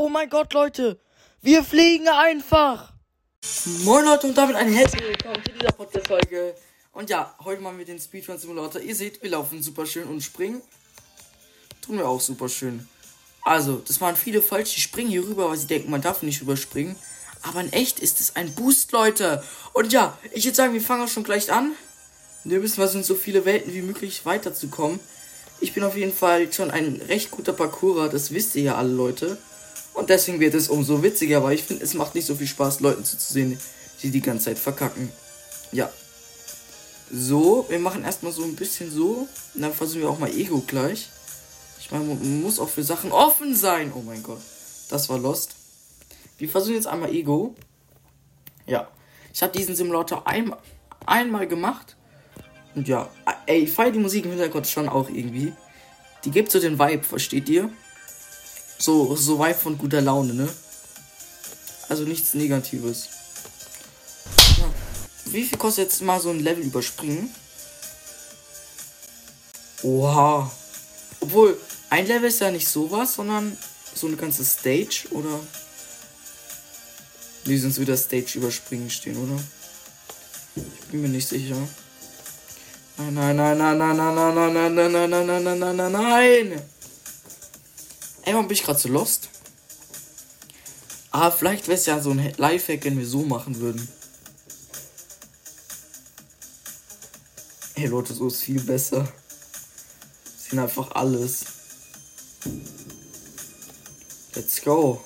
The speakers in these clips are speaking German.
Oh mein Gott, Leute. Wir fliegen einfach. Moin Leute und damit ein herzlich willkommen zu dieser Podcast-Folge. Und ja, heute machen wir den Speedrun Simulator. Ihr seht, wir laufen super schön und springen. Tun wir auch super schön. Also, das waren viele falsch. Die springen hier rüber, weil sie denken, man darf nicht rüberspringen. Aber in echt ist es ein Boost, Leute. Und ja, ich würde sagen, wir fangen auch schon gleich an. Wir müssen versuchen, so viele Welten wie möglich weiterzukommen. Ich bin auf jeden Fall schon ein recht guter Parkourer, das wisst ihr ja alle Leute. Und deswegen wird es umso witziger, weil ich finde, es macht nicht so viel Spaß, Leuten zuzusehen, die die ganze Zeit verkacken. Ja. So, wir machen erstmal so ein bisschen so. Und dann versuchen wir auch mal Ego gleich. Ich meine, man muss auch für Sachen offen sein. Oh mein Gott. Das war Lost. Wir versuchen jetzt einmal Ego. Ja. Ich habe diesen Simulator ein, einmal gemacht. Und ja, ey, ich feiere die Musik im Hintergrund schon auch irgendwie. Die gibt so den Vibe, versteht ihr? So, so Vibe von guter Laune, ne? Also nichts Negatives. Ja. Wie viel kostet jetzt mal so ein Level überspringen? Oha. Obwohl, ein Level ist ja nicht sowas, sondern so eine ganze Stage, oder? Die sind wieder Stage überspringen stehen, oder? Ich bin mir nicht sicher. Nein, nein, nein, nein, nein, nein, nein, nein, nein, nein, nein, nein, nein, nein, nein, warum bin ich gerade so lost? Ah, vielleicht wäre es ja so ein Lifehack, wenn wir so machen würden. Ey, Leute, so ist viel besser. Sehen einfach alles. Let's go.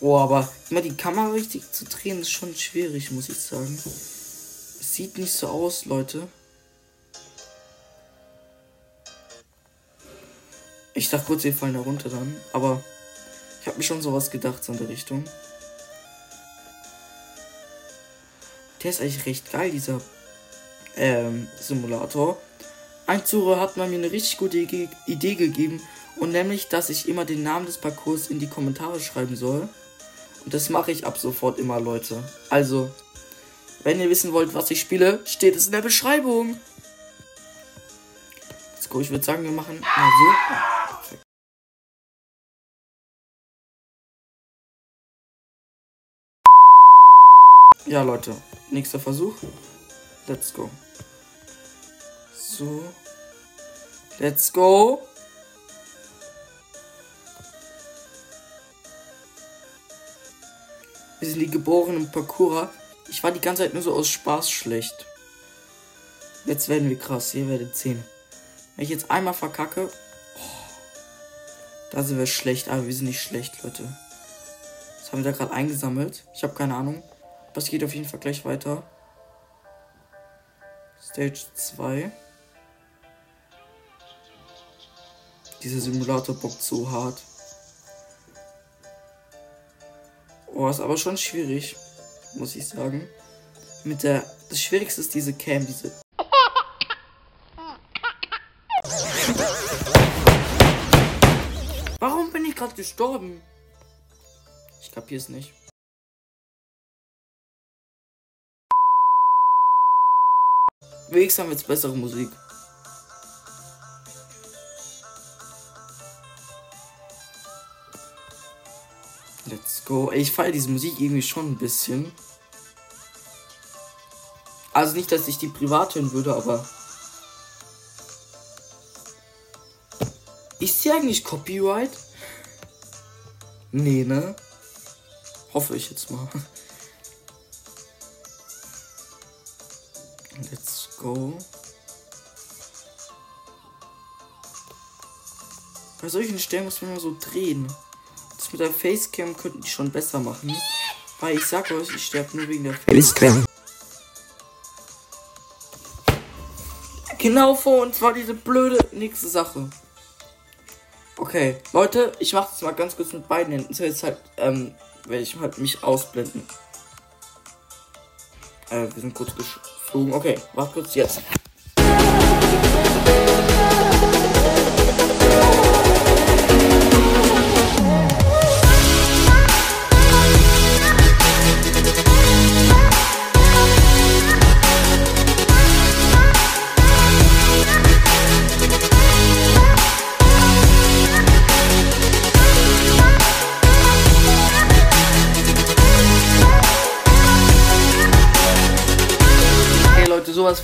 Oh, aber immer die Kamera richtig zu drehen ist schon schwierig, muss ich sagen. Sieht nicht so aus, Leute. Ich dachte kurz, wir fallen da runter dann, aber ich habe mir schon sowas gedacht, so in der Richtung. Der ist eigentlich recht geil, dieser ähm, Simulator. Ein Zuhörer hat mir eine richtig gute Idee gegeben und nämlich, dass ich immer den Namen des Parcours in die Kommentare schreiben soll. Und das mache ich ab sofort immer, Leute. Also, wenn ihr wissen wollt, was ich spiele, steht es in der Beschreibung. Let's go. Ich würde sagen, wir machen mal so. Ja, Leute. Nächster Versuch. Let's go. So. Let's go. Wir sind die geborenen Parkourer. Ich war die ganze Zeit nur so aus Spaß schlecht. Jetzt werden wir krass. Ihr werdet sehen. Wenn ich jetzt einmal verkacke. Oh, da sind wir schlecht. Aber wir sind nicht schlecht, Leute. Das haben wir da gerade eingesammelt. Ich habe keine Ahnung. Es geht auf jeden Fall gleich weiter. Stage 2. Dieser Simulator bockt so hart. Oh, ist aber schon schwierig, muss ich sagen. Mit der. Das Schwierigste ist diese Cam, diese. Warum bin ich gerade gestorben? Ich kapier's nicht. Wenigstens haben wir jetzt bessere Musik. Let's go. Ich feiere diese Musik irgendwie schon ein bisschen. Also nicht, dass ich die privat hören würde, aber. Ist sie eigentlich Copyright? Nee, ne? Hoffe ich jetzt mal. Let's go. Bei solchen Stellen muss man immer so drehen mit der Facecam könnten die schon besser machen. Weil ich sag euch, ich sterbe nur wegen der Facecam. Genau vor uns war diese blöde nächste Sache. Okay, Leute, ich mache das mal ganz kurz mit beiden Händen. So jetzt halt, ähm, werde ich halt mich ausblenden. Äh, wir sind kurz geflogen. Okay, warte kurz jetzt.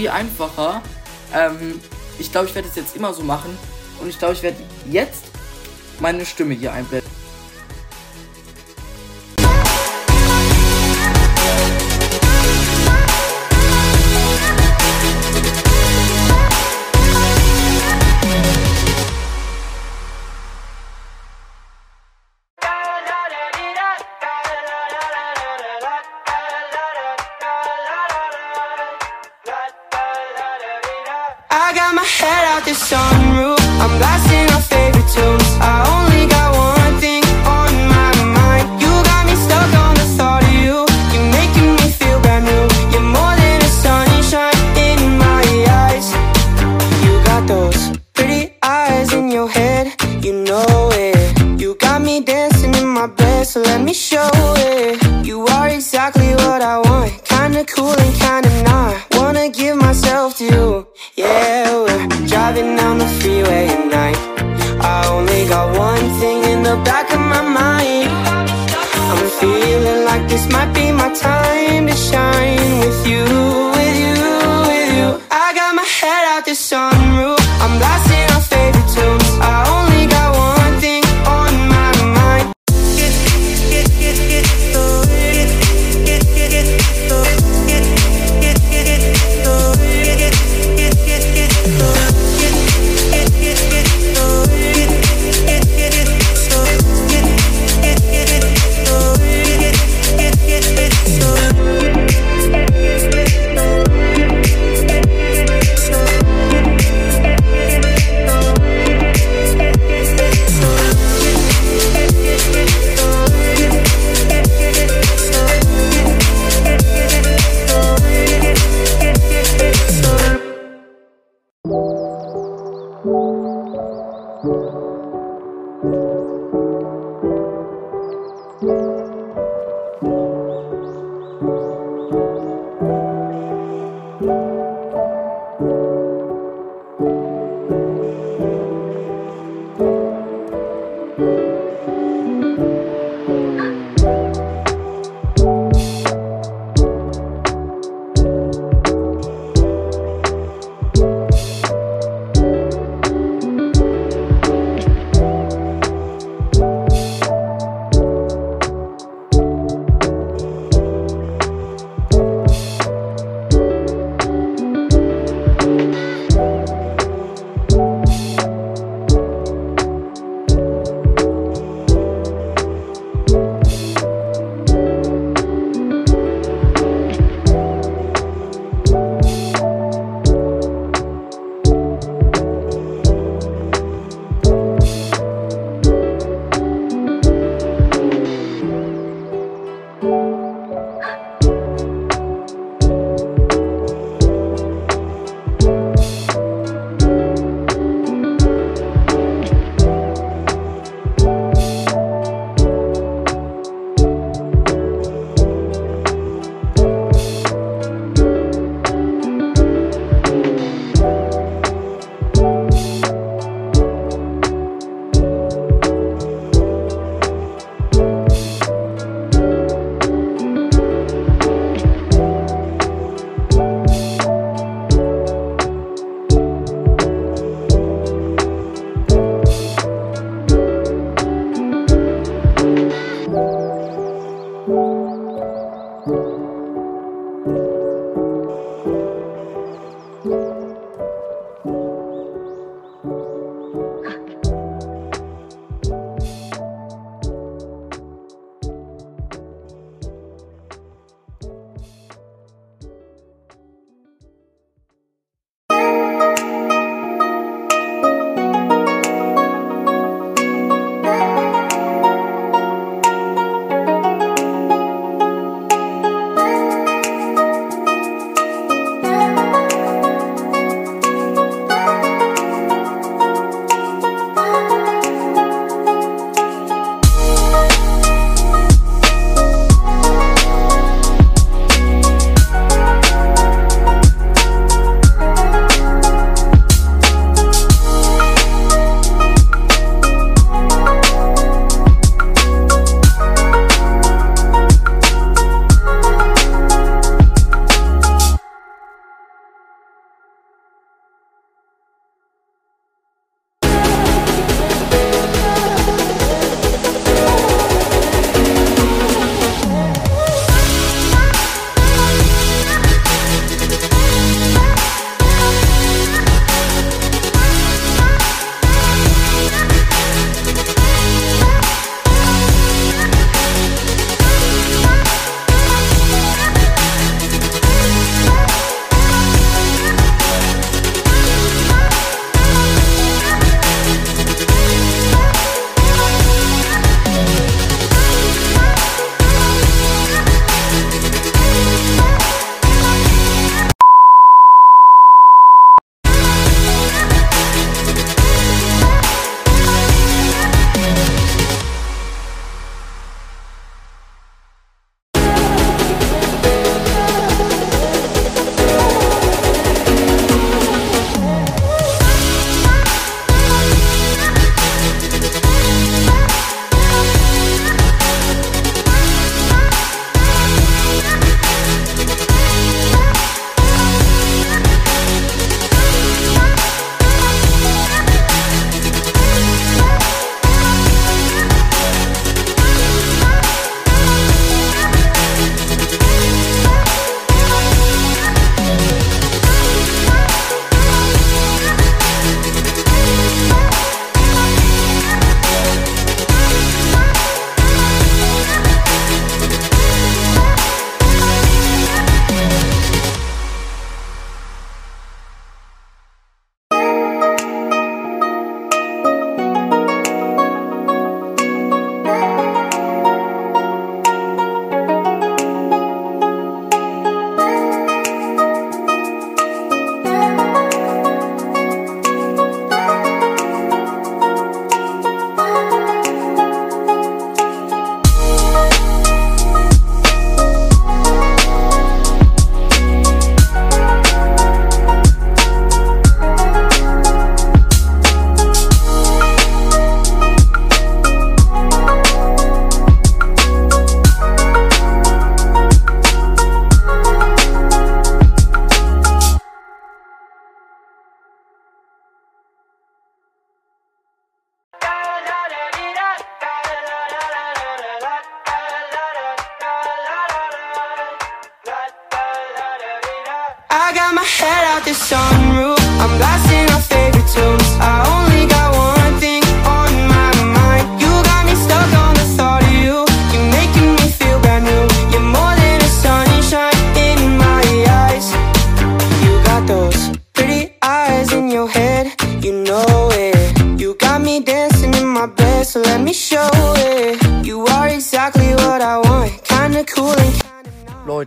viel einfacher. Ähm, ich glaube, ich werde es jetzt immer so machen. Und ich glaube, ich werde jetzt meine Stimme hier einblenden.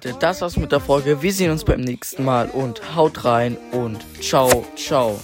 Leute, das war's mit der Folge. Wir sehen uns beim nächsten Mal und haut rein und ciao, ciao.